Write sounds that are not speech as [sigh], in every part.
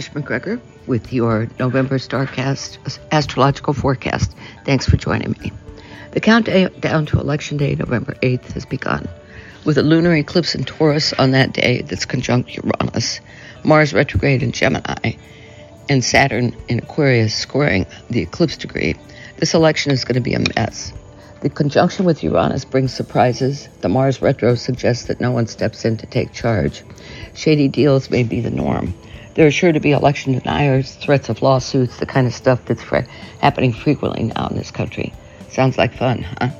Trish McGregor with your November Starcast astrological forecast. Thanks for joining me. The countdown to Election Day, November 8th, has begun. With a lunar eclipse in Taurus on that day that's conjunct Uranus, Mars retrograde in Gemini, and Saturn in Aquarius squaring the eclipse degree, this election is going to be a mess. The conjunction with Uranus brings surprises. The Mars retro suggests that no one steps in to take charge. Shady deals may be the norm. There are sure to be election deniers, threats of lawsuits, the kind of stuff that's fre- happening frequently now in this country. Sounds like fun, huh?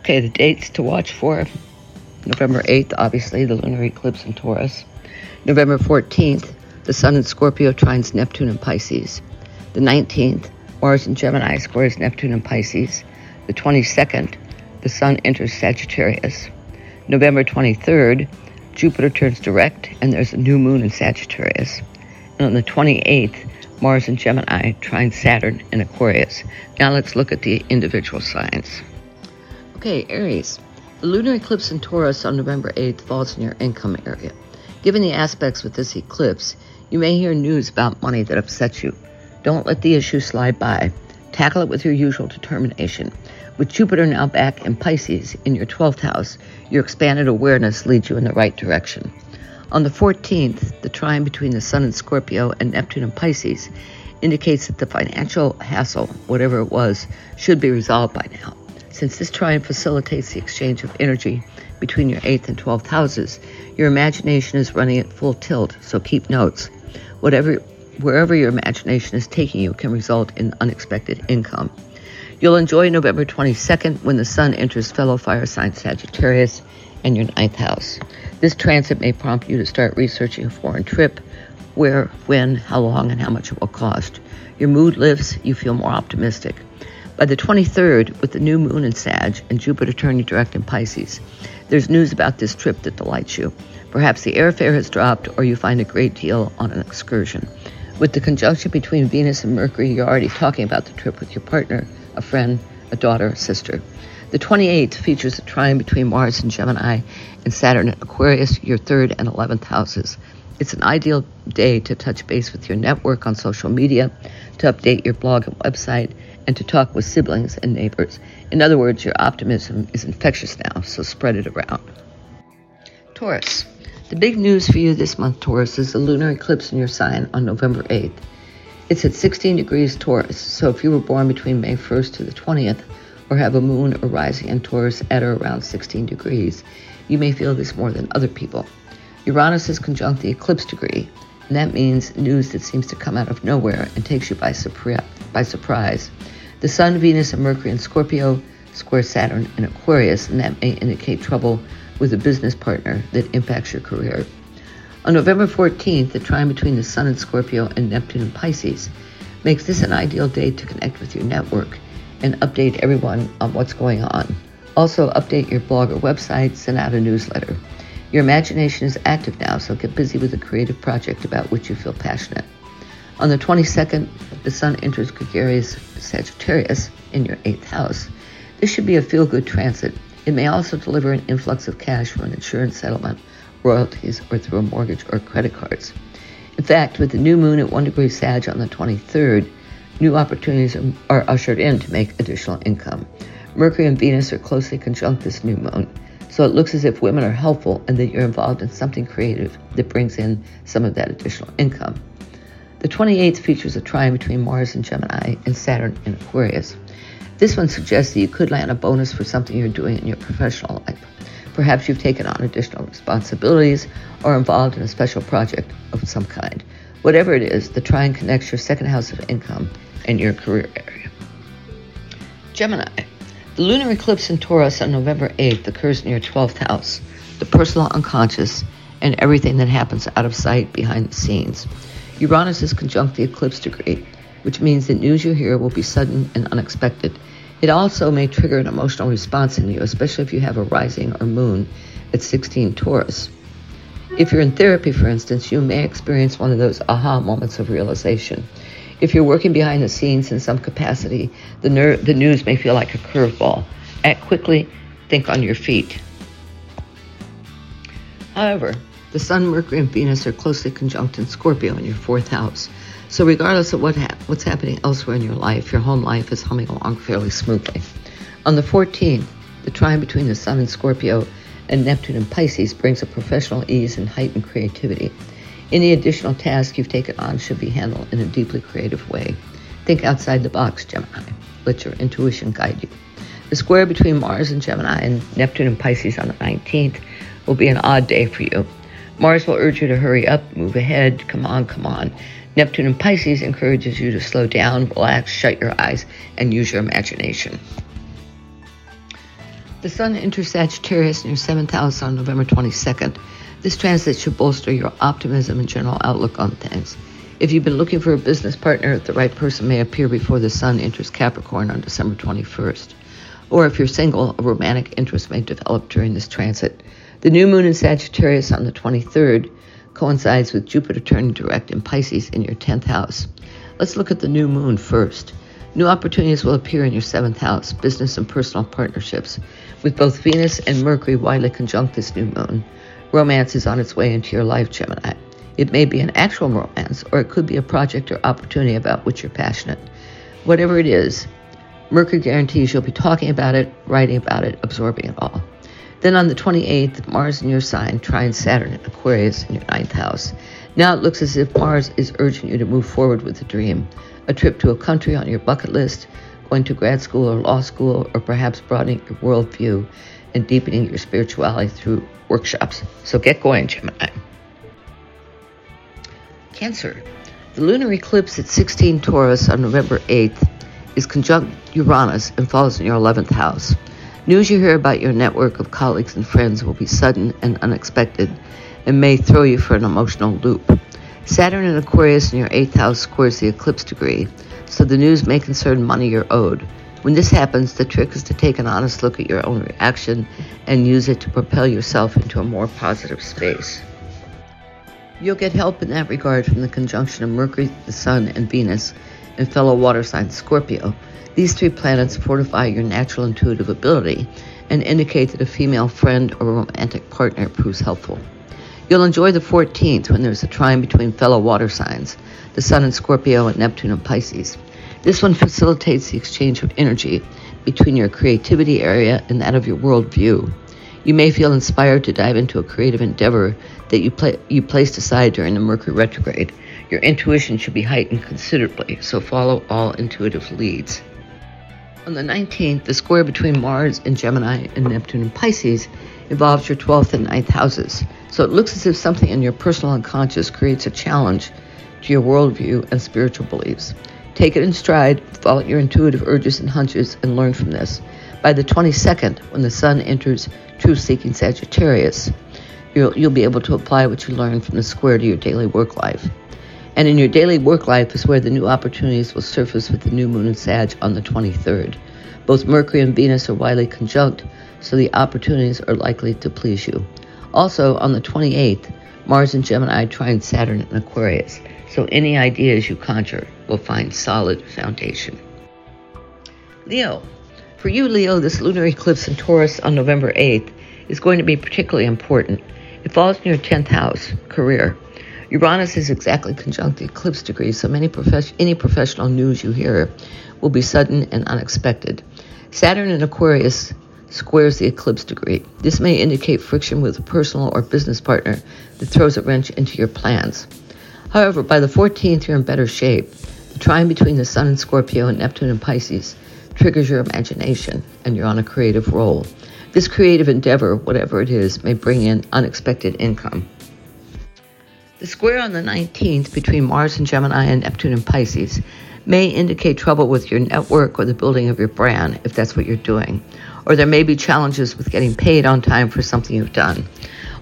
Okay, the dates to watch for November 8th, obviously, the lunar eclipse in Taurus. November 14th, the Sun in Scorpio trines Neptune in Pisces. The 19th, Mars in Gemini squares Neptune in Pisces. The 22nd, the Sun enters Sagittarius. November 23rd, Jupiter turns direct and there's a new moon in Sagittarius. And on the 28th, Mars in Gemini trines Saturn in Aquarius. Now let's look at the individual signs. Okay, Aries. The lunar eclipse in Taurus on November 8th falls in your income area. Given the aspects with this eclipse, you may hear news about money that upsets you. Don't let the issue slide by. Tackle it with your usual determination. With Jupiter now back in Pisces in your 12th house, your expanded awareness leads you in the right direction. On the 14th, the trine between the Sun in Scorpio and Neptune in Pisces indicates that the financial hassle, whatever it was, should be resolved by now. Since this trine facilitates the exchange of energy between your 8th and 12th houses, your imagination is running at full tilt, so keep notes. Whatever wherever your imagination is taking you can result in unexpected income. You'll enjoy November 22nd when the Sun enters fellow fire sign Sagittarius and your ninth house. This transit may prompt you to start researching a foreign trip, where, when, how long, and how much it will cost. Your mood lifts, you feel more optimistic. By the 23rd, with the new moon in Sag and Jupiter turning direct in Pisces, there's news about this trip that delights you. Perhaps the airfare has dropped, or you find a great deal on an excursion. With the conjunction between Venus and Mercury, you're already talking about the trip with your partner, a friend, a daughter, a sister. The 28th features a trine between Mars and Gemini and Saturn in Aquarius, your third and 11th houses. It's an ideal day to touch base with your network on social media, to update your blog and website, and to talk with siblings and neighbors. In other words, your optimism is infectious now, so spread it around. Taurus. The big news for you this month, Taurus, is the lunar eclipse in your sign on November 8th. It's at 16 degrees Taurus, so if you were born between May 1st to the 20th, or have a moon or rising in Taurus at or around 16 degrees, you may feel this more than other people. Uranus is conjunct the eclipse degree, and that means news that seems to come out of nowhere and takes you by, surpri- by surprise. The Sun, Venus, and Mercury in Scorpio square Saturn in Aquarius, and that may indicate trouble with a business partner that impacts your career. On November 14th, the trine between the Sun in Scorpio and Neptune in Pisces makes this an ideal day to connect with your network and update everyone on what's going on. Also, update your blog or website, send out a newsletter. Your imagination is active now, so get busy with a creative project about which you feel passionate. On the 22nd, the Sun enters gregarious Sagittarius in your eighth house. This should be a feel good transit it may also deliver an influx of cash from an insurance settlement, royalties, or through a mortgage or credit cards. In fact, with the new moon at 1 degree Sag on the 23rd, new opportunities are ushered in to make additional income. Mercury and Venus are closely conjunct this new moon, so it looks as if women are helpful and that you're involved in something creative that brings in some of that additional income. The 28th features a trine between Mars and Gemini and Saturn in Aquarius. This one suggests that you could land a bonus for something you're doing in your professional life. Perhaps you've taken on additional responsibilities or involved in a special project of some kind. Whatever it is, the trine connects your second house of income and your career area. Gemini. The lunar eclipse in Taurus on November 8th occurs in your 12th house, the personal unconscious, and everything that happens out of sight behind the scenes. Uranus is conjunct the eclipse degree, which means that news you hear will be sudden and unexpected it also may trigger an emotional response in you, especially if you have a rising or moon at 16 Taurus. If you're in therapy, for instance, you may experience one of those aha moments of realization. If you're working behind the scenes in some capacity, the, ner- the news may feel like a curveball. Act quickly, think on your feet. However, The Sun, Mercury, and Venus are closely conjunct in Scorpio in your fourth house. So, regardless of what ha- what's happening elsewhere in your life, your home life is humming along fairly smoothly. On the 14th, the trine between the Sun and Scorpio and Neptune and Pisces brings a professional ease and heightened creativity. Any additional task you've taken on should be handled in a deeply creative way. Think outside the box, Gemini. Let your intuition guide you. The square between Mars and Gemini and Neptune and Pisces on the 19th will be an odd day for you. Mars will urge you to hurry up, move ahead, come on, come on. Neptune in Pisces encourages you to slow down, relax, shut your eyes, and use your imagination. The Sun enters Sagittarius in your seventh house on November 22nd. This transit should bolster your optimism and general outlook on things. If you've been looking for a business partner, the right person may appear before the Sun enters Capricorn on December 21st. Or if you're single, a romantic interest may develop during this transit. The new moon in Sagittarius on the 23rd coincides with Jupiter turning direct in Pisces in your 10th house. Let's look at the new moon first. New opportunities will appear in your 7th house, business and personal partnerships. With both Venus and Mercury widely conjunct this new moon, romance is on its way into your life, Gemini. It may be an actual romance, or it could be a project or opportunity about which you're passionate. Whatever it is, Mercury guarantees you'll be talking about it, writing about it, absorbing it all. Then on the 28th, Mars in your sign trines Saturn in Aquarius in your ninth house. Now it looks as if Mars is urging you to move forward with a dream, a trip to a country on your bucket list, going to grad school or law school, or perhaps broadening your worldview and deepening your spirituality through workshops. So get going, Gemini. Cancer. The lunar eclipse at 16 Taurus on November 8th is conjunct Uranus and falls in your 11th house. News you hear about your network of colleagues and friends will be sudden and unexpected and may throw you for an emotional loop. Saturn in Aquarius in your eighth house squares the eclipse degree, so the news may concern money you're owed. When this happens, the trick is to take an honest look at your own reaction and use it to propel yourself into a more positive space. You'll get help in that regard from the conjunction of Mercury, the Sun, and Venus, and fellow water sign Scorpio, these three planets fortify your natural intuitive ability and indicate that a female friend or romantic partner proves helpful. You'll enjoy the 14th when there's a trine between fellow water signs, the Sun in Scorpio and Neptune in Pisces. This one facilitates the exchange of energy between your creativity area and that of your worldview. You may feel inspired to dive into a creative endeavor that you, pla- you placed aside during the Mercury retrograde. Your intuition should be heightened considerably, so follow all intuitive leads. On the 19th, the square between Mars and Gemini and Neptune and Pisces involves your 12th and 9th houses. So it looks as if something in your personal unconscious creates a challenge to your worldview and spiritual beliefs. Take it in stride, follow your intuitive urges and hunches, and learn from this. By the 22nd, when the Sun enters truth seeking Sagittarius, you'll, you'll be able to apply what you learned from the square to your daily work life. And in your daily work life is where the new opportunities will surface with the new moon in Sag on the 23rd. Both Mercury and Venus are widely conjunct, so the opportunities are likely to please you. Also, on the 28th, Mars and Gemini trine Saturn in Aquarius, so any ideas you conjure will find solid foundation. Leo. For you, Leo, this lunar eclipse in Taurus on November 8th is going to be particularly important. It falls in your 10th house, career. Uranus is exactly conjunct the eclipse degree, so many profes- any professional news you hear will be sudden and unexpected. Saturn in Aquarius squares the eclipse degree. This may indicate friction with a personal or business partner that throws a wrench into your plans. However, by the 14th, you're in better shape. The trine between the Sun and Scorpio and Neptune and Pisces triggers your imagination, and you're on a creative roll. This creative endeavor, whatever it is, may bring in unexpected income. The square on the 19th between Mars and Gemini and Neptune and Pisces may indicate trouble with your network or the building of your brand, if that's what you're doing. Or there may be challenges with getting paid on time for something you've done.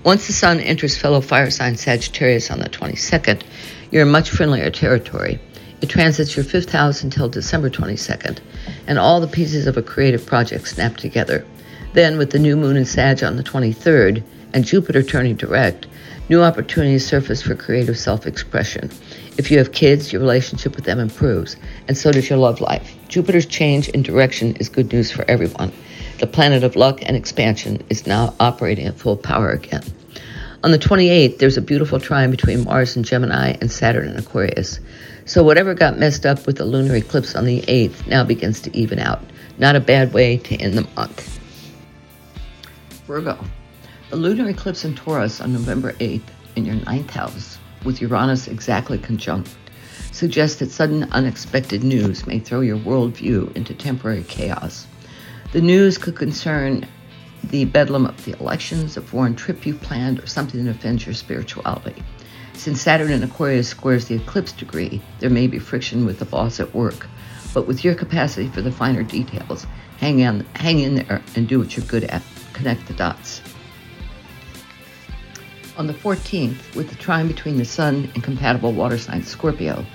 Once the Sun enters fellow fire sign Sagittarius on the 22nd, you're in much friendlier territory. It transits your fifth house until December 22nd, and all the pieces of a creative project snap together. Then, with the new moon in Sag on the 23rd and Jupiter turning direct, New opportunities surface for creative self expression. If you have kids, your relationship with them improves, and so does your love life. Jupiter's change in direction is good news for everyone. The planet of luck and expansion is now operating at full power again. On the 28th, there's a beautiful trine between Mars and Gemini and Saturn and Aquarius. So whatever got messed up with the lunar eclipse on the 8th now begins to even out. Not a bad way to end the month. Virgo. The lunar eclipse in Taurus on November 8th in your ninth house, with Uranus exactly conjunct, suggests that sudden unexpected news may throw your worldview into temporary chaos. The news could concern the bedlam of the elections, a foreign trip you've planned, or something that offends your spirituality. Since Saturn in Aquarius squares the eclipse degree, there may be friction with the boss at work. But with your capacity for the finer details, hang in, hang in there and do what you're good at. Connect the dots. On the 14th, with the trine between the Sun and compatible water sign Scorpio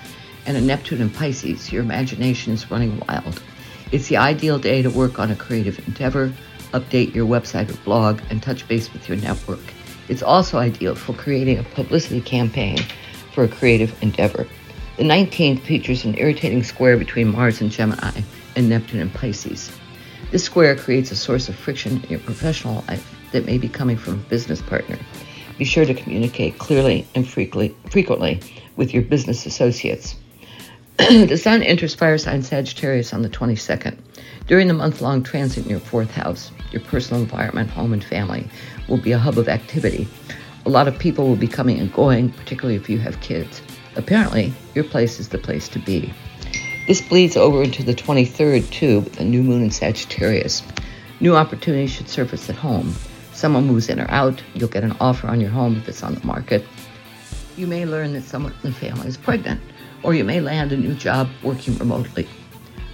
and a Neptune in Pisces, your imagination is running wild. It's the ideal day to work on a creative endeavor, update your website or blog, and touch base with your network. It's also ideal for creating a publicity campaign for a creative endeavor. The 19th features an irritating square between Mars and Gemini and Neptune and Pisces. This square creates a source of friction in your professional life that may be coming from a business partner. Be sure to communicate clearly and frequently with your business associates. [clears throat] the Sun enters fire sign Sagittarius on the 22nd. During the month long transit in your fourth house, your personal environment, home, and family will be a hub of activity. A lot of people will be coming and going, particularly if you have kids. Apparently, your place is the place to be. This bleeds over into the 23rd, too, with a new moon in Sagittarius. New opportunities should surface at home. Someone moves in or out, you'll get an offer on your home if it's on the market. You may learn that someone in the family is pregnant, or you may land a new job working remotely.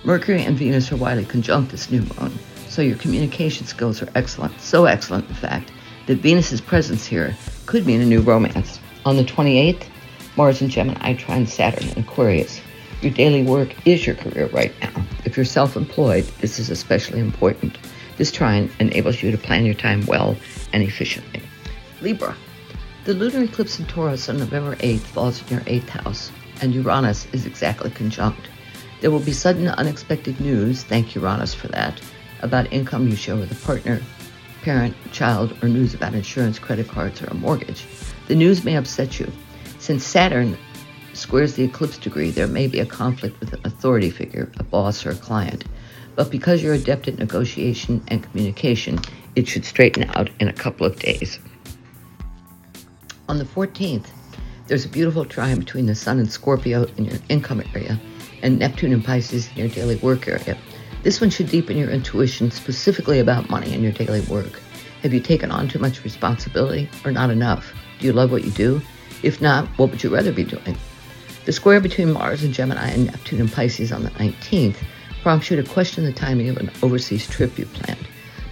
Mercury and Venus are widely conjunct this new moon, so your communication skills are excellent, so excellent, in fact, that Venus's presence here could mean a new romance. On the 28th, Mars and Gemini trine Saturn in Aquarius. Your daily work is your career right now. If you're self employed, this is especially important. This trine enables you to plan your time well and efficiently. Libra. The lunar eclipse in Taurus on November 8th falls in your 8th house, and Uranus is exactly conjunct. There will be sudden unexpected news, thank Uranus for that, about income you share with a partner, parent, child, or news about insurance, credit cards, or a mortgage. The news may upset you. Since Saturn squares the eclipse degree, there may be a conflict with an authority figure, a boss, or a client. But because you're adept at negotiation and communication, it should straighten out in a couple of days. On the 14th, there's a beautiful trine between the Sun and Scorpio in your income area and Neptune and Pisces in your daily work area. This one should deepen your intuition specifically about money and your daily work. Have you taken on too much responsibility or not enough? Do you love what you do? If not, what would you rather be doing? The square between Mars and Gemini and Neptune and Pisces on the 19th prompts you to question the timing of an overseas trip you planned.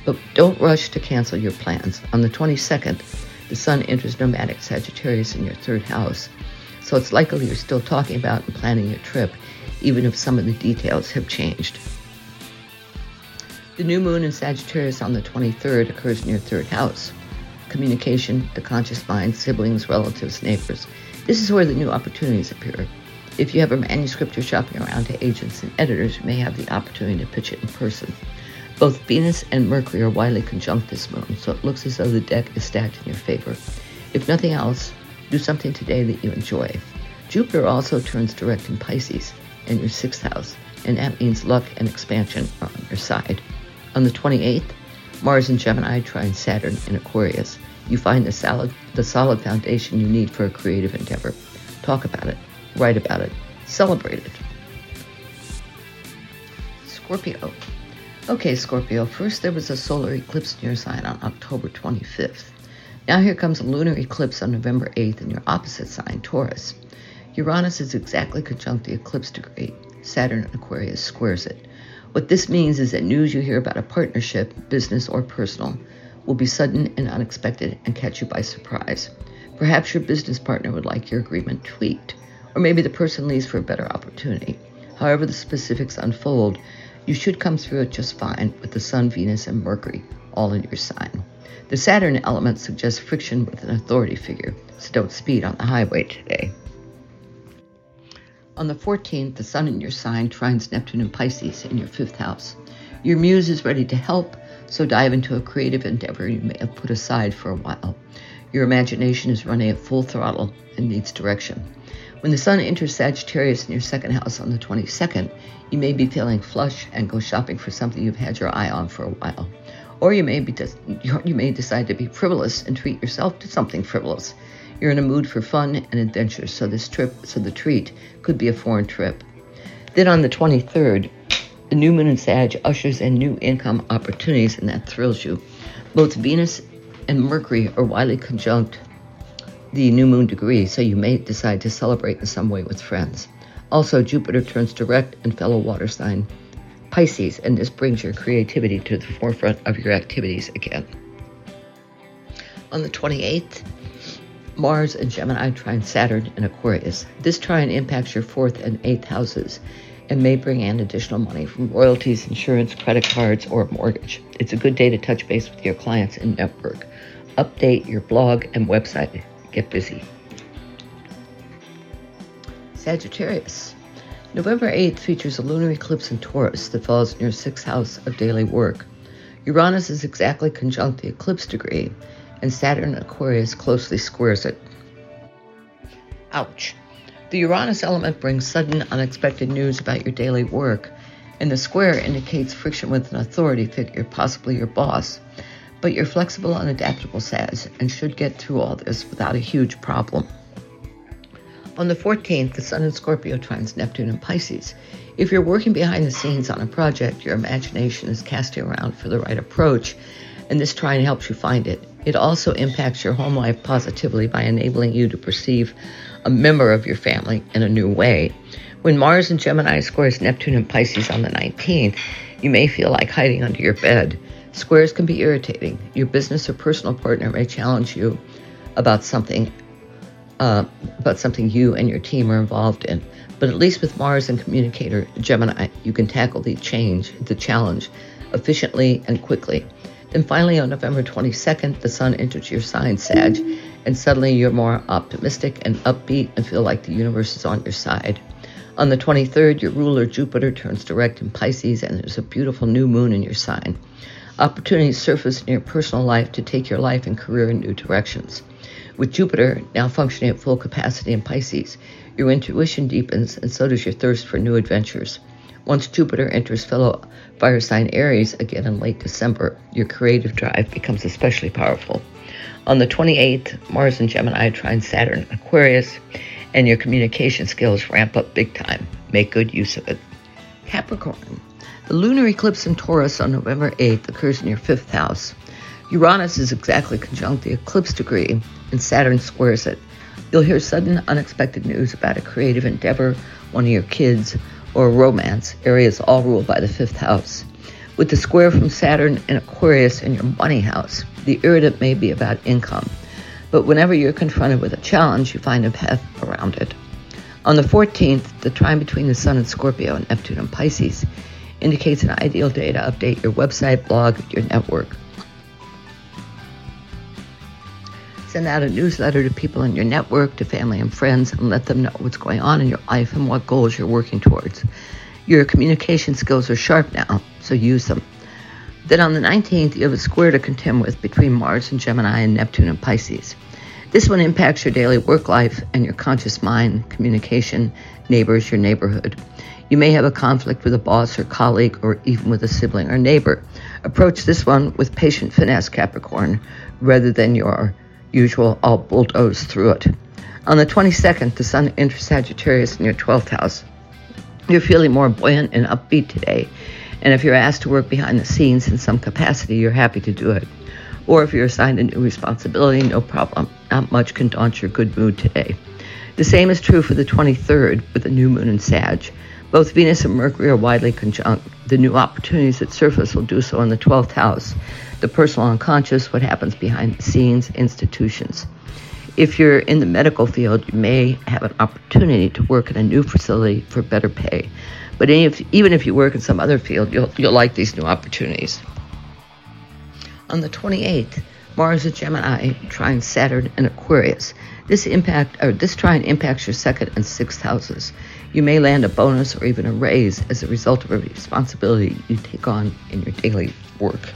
But don't rush to cancel your plans. On the 22nd, the Sun enters nomadic Sagittarius in your third house. So it's likely you're still talking about and planning your trip, even if some of the details have changed. The new moon in Sagittarius on the 23rd occurs in your third house. Communication, the conscious mind, siblings, relatives, neighbors. This is where the new opportunities appear. If you have a manuscript you're shopping around to agents and editors, you may have the opportunity to pitch it in person. Both Venus and Mercury are widely conjunct this moon, so it looks as though the deck is stacked in your favor. If nothing else, do something today that you enjoy. Jupiter also turns direct in Pisces in your sixth house, and that means luck and expansion are on your side. On the 28th, Mars and Gemini trine Saturn in Aquarius. You find the solid, the solid foundation you need for a creative endeavor. Talk about it, write about it, celebrate it. Scorpio. Okay, Scorpio, first there was a solar eclipse in your sign on October 25th. Now here comes a lunar eclipse on November 8th in your opposite sign, Taurus. Uranus is exactly conjunct the eclipse degree. Saturn in Aquarius squares it. What this means is that news you hear about a partnership, business or personal, will be sudden and unexpected and catch you by surprise. Perhaps your business partner would like your agreement tweaked, or maybe the person leaves for a better opportunity. However, the specifics unfold, you should come through it just fine with the Sun, Venus, and Mercury all in your sign. The Saturn element suggests friction with an authority figure, so don't speed on the highway today. On the 14th, the Sun in your sign trines Neptune and Pisces in your fifth house. Your muse is ready to help, so dive into a creative endeavor you may have put aside for a while. Your imagination is running at full throttle and needs direction. When the sun enters Sagittarius in your second house on the 22nd, you may be feeling flush and go shopping for something you've had your eye on for a while. Or you may, be you may decide to be frivolous and treat yourself to something frivolous. You're in a mood for fun and adventure, so this trip, so the treat could be a foreign trip. Then on the 23rd, the new moon in Sag ushers in new income opportunities, and that thrills you. Both Venus and Mercury are widely conjunct the new moon degree, so you may decide to celebrate in some way with friends. Also, Jupiter turns direct and fellow water sign Pisces, and this brings your creativity to the forefront of your activities again. On the 28th, Mars and Gemini trine Saturn and Aquarius. This trine impacts your fourth and eighth houses and may bring in additional money from royalties, insurance, credit cards, or mortgage. It's a good day to touch base with your clients and network. Update your blog and website. Get busy. Sagittarius. November 8th features a lunar eclipse in Taurus that falls in your sixth house of daily work. Uranus is exactly conjunct the eclipse degree, and Saturn Aquarius closely squares it. Ouch. The Uranus element brings sudden, unexpected news about your daily work, and the square indicates friction with an authority figure, possibly your boss. But you're flexible and adaptable, Saz, and should get through all this without a huge problem. On the 14th, the Sun in Scorpio trines Neptune and Pisces. If you're working behind the scenes on a project, your imagination is casting around for the right approach, and this trine helps you find it. It also impacts your home life positively by enabling you to perceive a member of your family in a new way. When Mars and Gemini squares Neptune and Pisces on the 19th, you may feel like hiding under your bed. Squares can be irritating. Your business or personal partner may challenge you about something uh, about something you and your team are involved in. But at least with Mars and Communicator Gemini, you can tackle the change, the challenge, efficiently and quickly. Then finally, on November 22nd, the Sun enters your sign, Sag, and suddenly you're more optimistic and upbeat and feel like the universe is on your side. On the 23rd, your ruler Jupiter turns direct in Pisces, and there's a beautiful new moon in your sign. Opportunities surface in your personal life to take your life and career in new directions. With Jupiter now functioning at full capacity in Pisces, your intuition deepens and so does your thirst for new adventures. Once Jupiter enters fellow fire sign Aries again in late December, your creative drive becomes especially powerful. On the 28th, Mars and Gemini trine Saturn Aquarius, and your communication skills ramp up big time. Make good use of it. Capricorn. The lunar eclipse in Taurus on November 8th occurs in your fifth house. Uranus is exactly conjunct the eclipse degree, and Saturn squares it. You'll hear sudden, unexpected news about a creative endeavor, one of your kids, or romance, areas all ruled by the fifth house. With the square from Saturn and Aquarius in your money house, the irritant may be about income. But whenever you're confronted with a challenge, you find a path around it. On the 14th, the trine between the Sun and Scorpio and Neptune and Pisces indicates an ideal day to update your website, blog, your network. Send out a newsletter to people in your network, to family and friends, and let them know what's going on in your life and what goals you're working towards. Your communication skills are sharp now, so use them. Then on the 19th, you have a square to contend with between Mars and Gemini and Neptune and Pisces. This one impacts your daily work life and your conscious mind, communication, neighbors, your neighborhood. You may have a conflict with a boss or colleague or even with a sibling or neighbor. Approach this one with patient finesse, Capricorn, rather than your usual, I'll bulldoze through it. On the 22nd, the Sun enters Sagittarius in your 12th house. You're feeling more buoyant and upbeat today. And if you're asked to work behind the scenes in some capacity, you're happy to do it. Or if you're assigned a new responsibility, no problem. Not much can daunt your good mood today. The same is true for the 23rd with the new moon in Sag. Both Venus and Mercury are widely conjunct. The new opportunities that surface will do so in the 12th house the personal unconscious, what happens behind the scenes, institutions. If you're in the medical field, you may have an opportunity to work in a new facility for better pay. But if, even if you work in some other field, you'll, you'll like these new opportunities. On the 28th, Mars and Gemini trine Saturn and Aquarius. This impact or this trine impacts your second and sixth houses. You may land a bonus or even a raise as a result of a responsibility you take on in your daily work.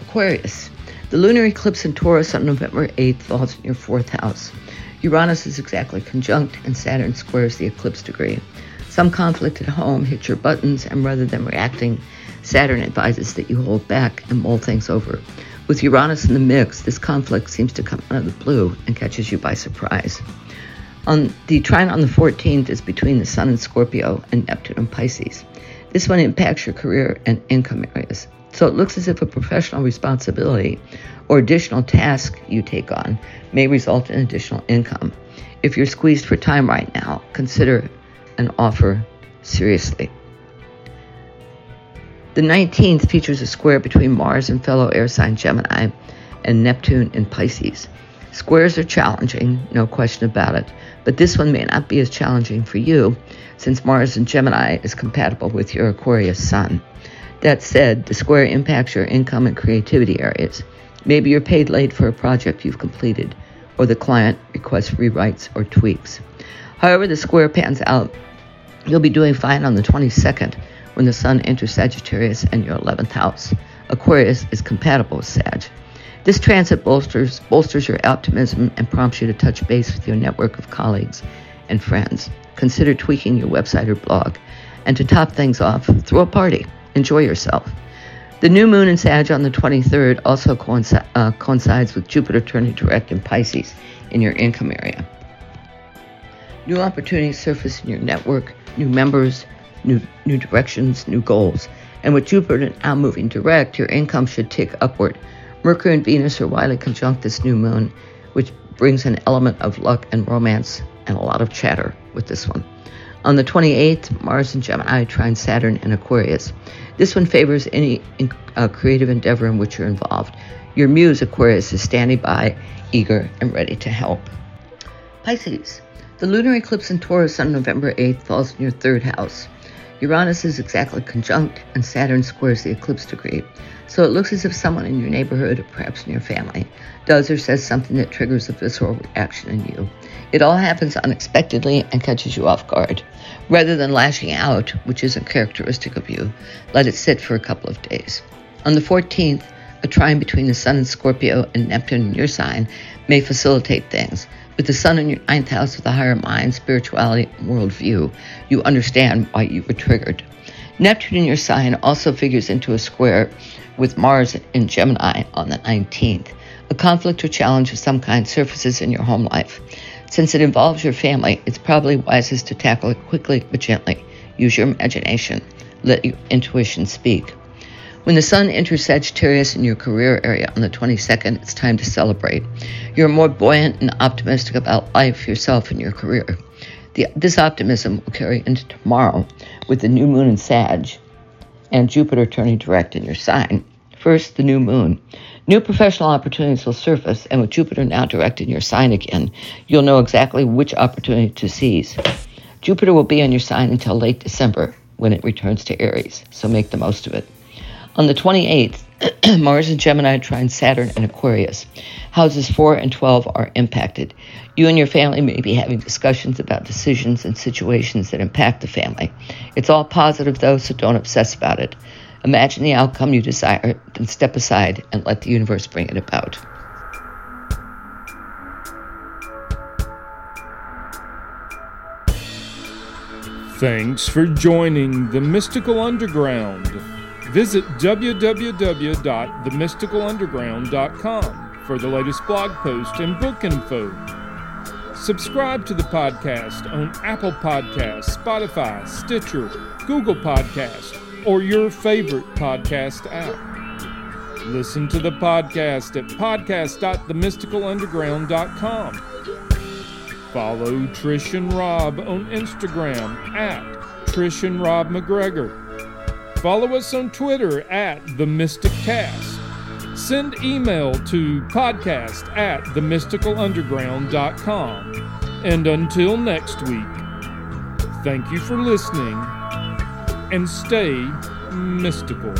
Aquarius. The lunar eclipse in Taurus on November 8th falls in your fourth house. Uranus is exactly conjunct, and Saturn squares the eclipse degree. Some conflict at home hits your buttons, and rather than reacting, Saturn advises that you hold back and mull things over. With Uranus in the mix, this conflict seems to come out of the blue and catches you by surprise. On the trine on the 14th is between the Sun in Scorpio and Neptune in Pisces. This one impacts your career and income areas. So it looks as if a professional responsibility or additional task you take on may result in additional income. If you're squeezed for time right now, consider an offer seriously. The 19th features a square between Mars and fellow air sign Gemini and Neptune in Pisces. Squares are challenging, no question about it, but this one may not be as challenging for you since Mars in Gemini is compatible with your Aquarius Sun. That said, the square impacts your income and creativity areas. Maybe you're paid late for a project you've completed, or the client requests rewrites or tweaks. However, the square pans out. You'll be doing fine on the 22nd when the Sun enters Sagittarius and your 11th house. Aquarius is compatible with Sag. This transit bolsters, bolsters your optimism and prompts you to touch base with your network of colleagues and friends. Consider tweaking your website or blog. And to top things off, throw a party. Enjoy yourself. The new moon in Sag on the 23rd also uh, coincides with Jupiter turning direct in Pisces in your income area. New opportunities surface in your network, new members, new, new directions, new goals. And with Jupiter now moving direct, your income should tick upward. Mercury and Venus are widely conjunct this new moon, which brings an element of luck and romance and a lot of chatter with this one. On the 28th, Mars and Gemini trine Saturn and Aquarius. This one favors any uh, creative endeavor in which you're involved. Your muse, Aquarius, is standing by, eager and ready to help. Pisces. The lunar eclipse in Taurus on November 8th falls in your third house. Uranus is exactly conjunct, and Saturn squares the eclipse degree. So it looks as if someone in your neighborhood, or perhaps in your family, does or says something that triggers a visceral reaction in you. It all happens unexpectedly and catches you off guard. Rather than lashing out, which isn't characteristic of you, let it sit for a couple of days. On the 14th, a trine between the Sun in Scorpio and Neptune in your sign may facilitate things. With the Sun in your ninth house of the higher mind, spirituality, and worldview, you understand why you were triggered. Neptune in your sign also figures into a square with Mars in Gemini on the 19th. A conflict or challenge of some kind surfaces in your home life. Since it involves your family, it's probably wisest to tackle it quickly but gently. Use your imagination. Let your intuition speak. When the sun enters Sagittarius in your career area on the 22nd, it's time to celebrate. You're more buoyant and optimistic about life, yourself, and your career. The, this optimism will carry into tomorrow with the new moon in Sag and Jupiter turning direct in your sign. First, the new moon. New professional opportunities will surface, and with Jupiter now direct in your sign again, you'll know exactly which opportunity to seize. Jupiter will be on your sign until late December when it returns to Aries, so make the most of it. On the 28th, [clears throat] Mars and Gemini trine Saturn and Aquarius. Houses 4 and 12 are impacted. You and your family may be having discussions about decisions and situations that impact the family. It's all positive, though, so don't obsess about it. Imagine the outcome you desire, then step aside and let the universe bring it about. Thanks for joining the Mystical Underground. Visit www.themysticalunderground.com for the latest blog post and book info. Subscribe to the podcast on Apple Podcasts, Spotify, Stitcher, Google Podcasts, or your favorite podcast app. Listen to the podcast at podcast.themysticalunderground.com. Follow Trish and Rob on Instagram at Trish and Rob McGregor. Follow us on Twitter at The Mystic Cast. Send email to podcast at themysticalunderground.com. And until next week, thank you for listening and stay mystical.